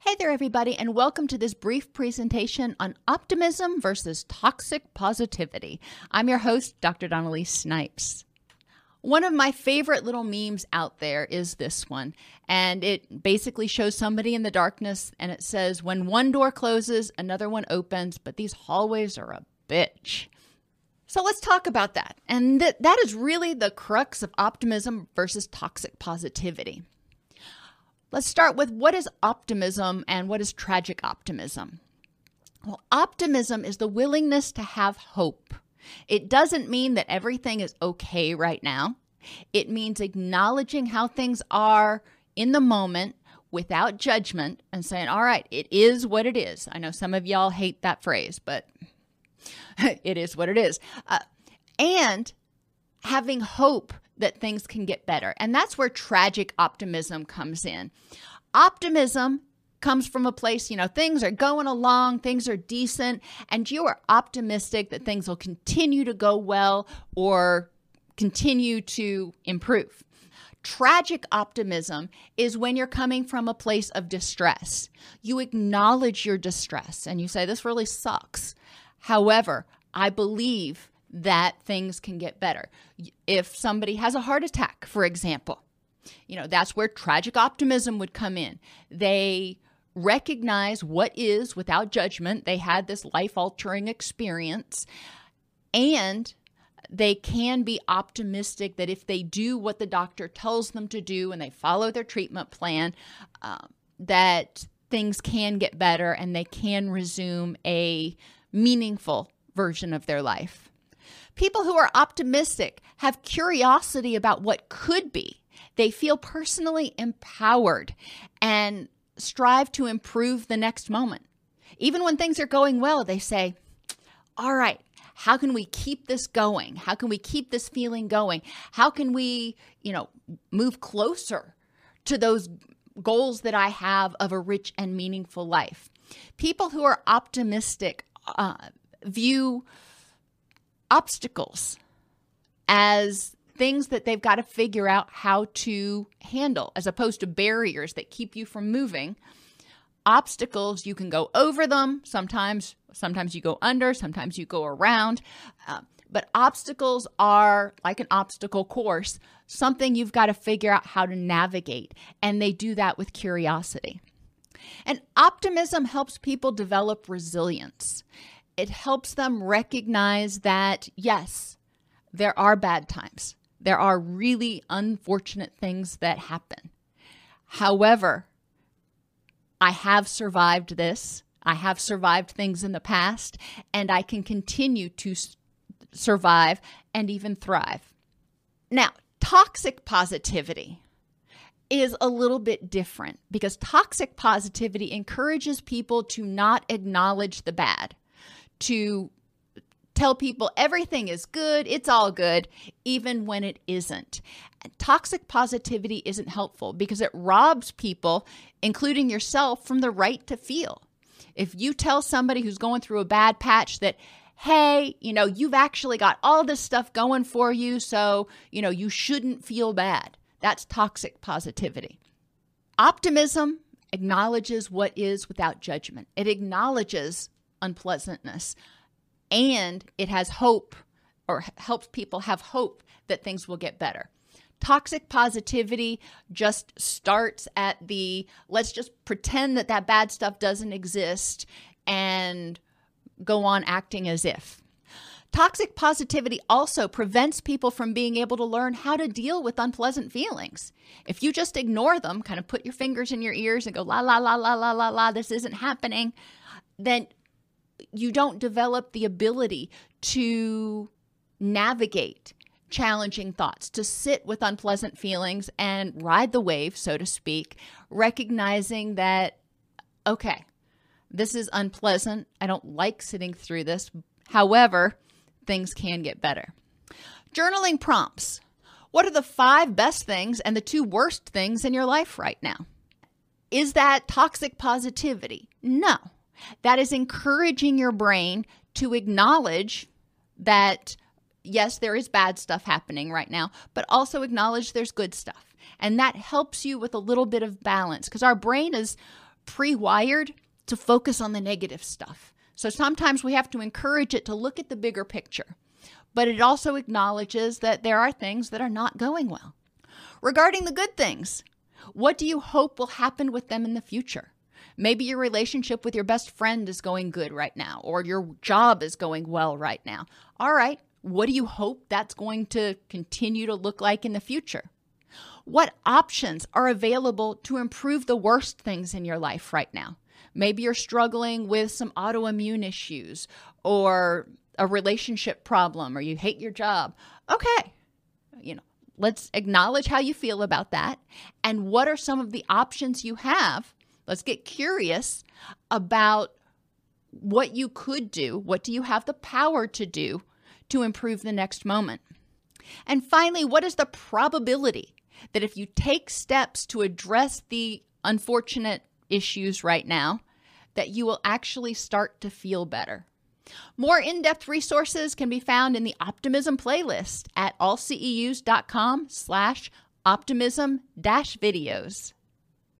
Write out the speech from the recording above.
Hey there, everybody, and welcome to this brief presentation on optimism versus toxic positivity. I'm your host, Dr. Dawn-Elise Snipes. One of my favorite little memes out there is this one, and it basically shows somebody in the darkness and it says, When one door closes, another one opens, but these hallways are a bitch. So let's talk about that. And th- that is really the crux of optimism versus toxic positivity. Let's start with what is optimism and what is tragic optimism? Well, optimism is the willingness to have hope. It doesn't mean that everything is okay right now. It means acknowledging how things are in the moment without judgment and saying, all right, it is what it is. I know some of y'all hate that phrase, but it is what it is. Uh, and having hope that things can get better. And that's where tragic optimism comes in. Optimism comes from a place, you know, things are going along, things are decent, and you are optimistic that things will continue to go well or continue to improve. Tragic optimism is when you're coming from a place of distress. You acknowledge your distress and you say, This really sucks. However, I believe that things can get better. If somebody has a heart attack, for example, you know, that's where tragic optimism would come in. They recognize what is without judgment. They had this life altering experience and they can be optimistic that if they do what the doctor tells them to do and they follow their treatment plan, um, that things can get better and they can resume a meaningful version of their life. People who are optimistic have curiosity about what could be. They feel personally empowered and strive to improve the next moment. Even when things are going well, they say, All right, how can we keep this going? How can we keep this feeling going? How can we, you know, move closer to those goals that I have of a rich and meaningful life? People who are optimistic uh, view obstacles as things that they've got to figure out how to handle, as opposed to barriers that keep you from moving. Obstacles, you can go over them. Sometimes, sometimes you go under, sometimes you go around. Uh, but obstacles are like an obstacle course, something you've got to figure out how to navigate. And they do that with curiosity. And optimism helps people develop resilience it helps them recognize that, yes, there are bad times. There are really unfortunate things that happen. However, I have survived this. I have survived things in the past, and I can continue to survive and even thrive. Now, toxic positivity is a little bit different because toxic positivity encourages people to not acknowledge the bad to tell people everything is good, it's all good, even when it isn't. Toxic positivity isn't helpful because it robs people, including yourself, from the right to feel. If you tell somebody who's going through a bad patch that, hey, you know, you've actually got all this stuff going for you, so, you know, you shouldn't feel bad. That's toxic positivity. Optimism acknowledges what is without judgment, it acknowledges unpleasantness. And it has hope or helps people have hope that things will get better. Toxic positivity just starts at the let's just pretend that that bad stuff doesn't exist and go on acting as if. Toxic positivity also prevents people from being able to learn how to deal with unpleasant feelings. If you just ignore them, kind of put your fingers in your ears and go, la, la, la, la, la, la, la, this isn't happening, then you don't develop the ability to navigate challenging thoughts, to sit with unpleasant feelings and ride the wave, so to speak, recognizing that, okay, this is unpleasant. I don't like sitting through this. However, things can get better. Journaling prompts. What are the five best things and the two worst things in your life right now? Is that toxic positivity? No. That is encouraging your brain to acknowledge that, yes, there is bad stuff happening right now, but also acknowledge there's good stuff. And that helps you with a little bit of balance because our brain is pre wired to focus on the negative stuff. So sometimes we have to encourage it to look at the bigger picture. But it also acknowledges that there are things that are not going well. Regarding the good things, what do you hope will happen with them in the future? Maybe your relationship with your best friend is going good right now, or your job is going well right now. All right, what do you hope that's going to continue to look like in the future? What options are available to improve the worst things in your life right now? Maybe you're struggling with some autoimmune issues or a relationship problem or you hate your job. Okay. You know, let's acknowledge how you feel about that and what are some of the options you have. Let's get curious about what you could do. What do you have the power to do to improve the next moment? And finally, what is the probability that if you take steps to address the unfortunate issues right now, that you will actually start to feel better. More in depth resources can be found in the Optimism playlist at allceus.com slash optimism dash videos.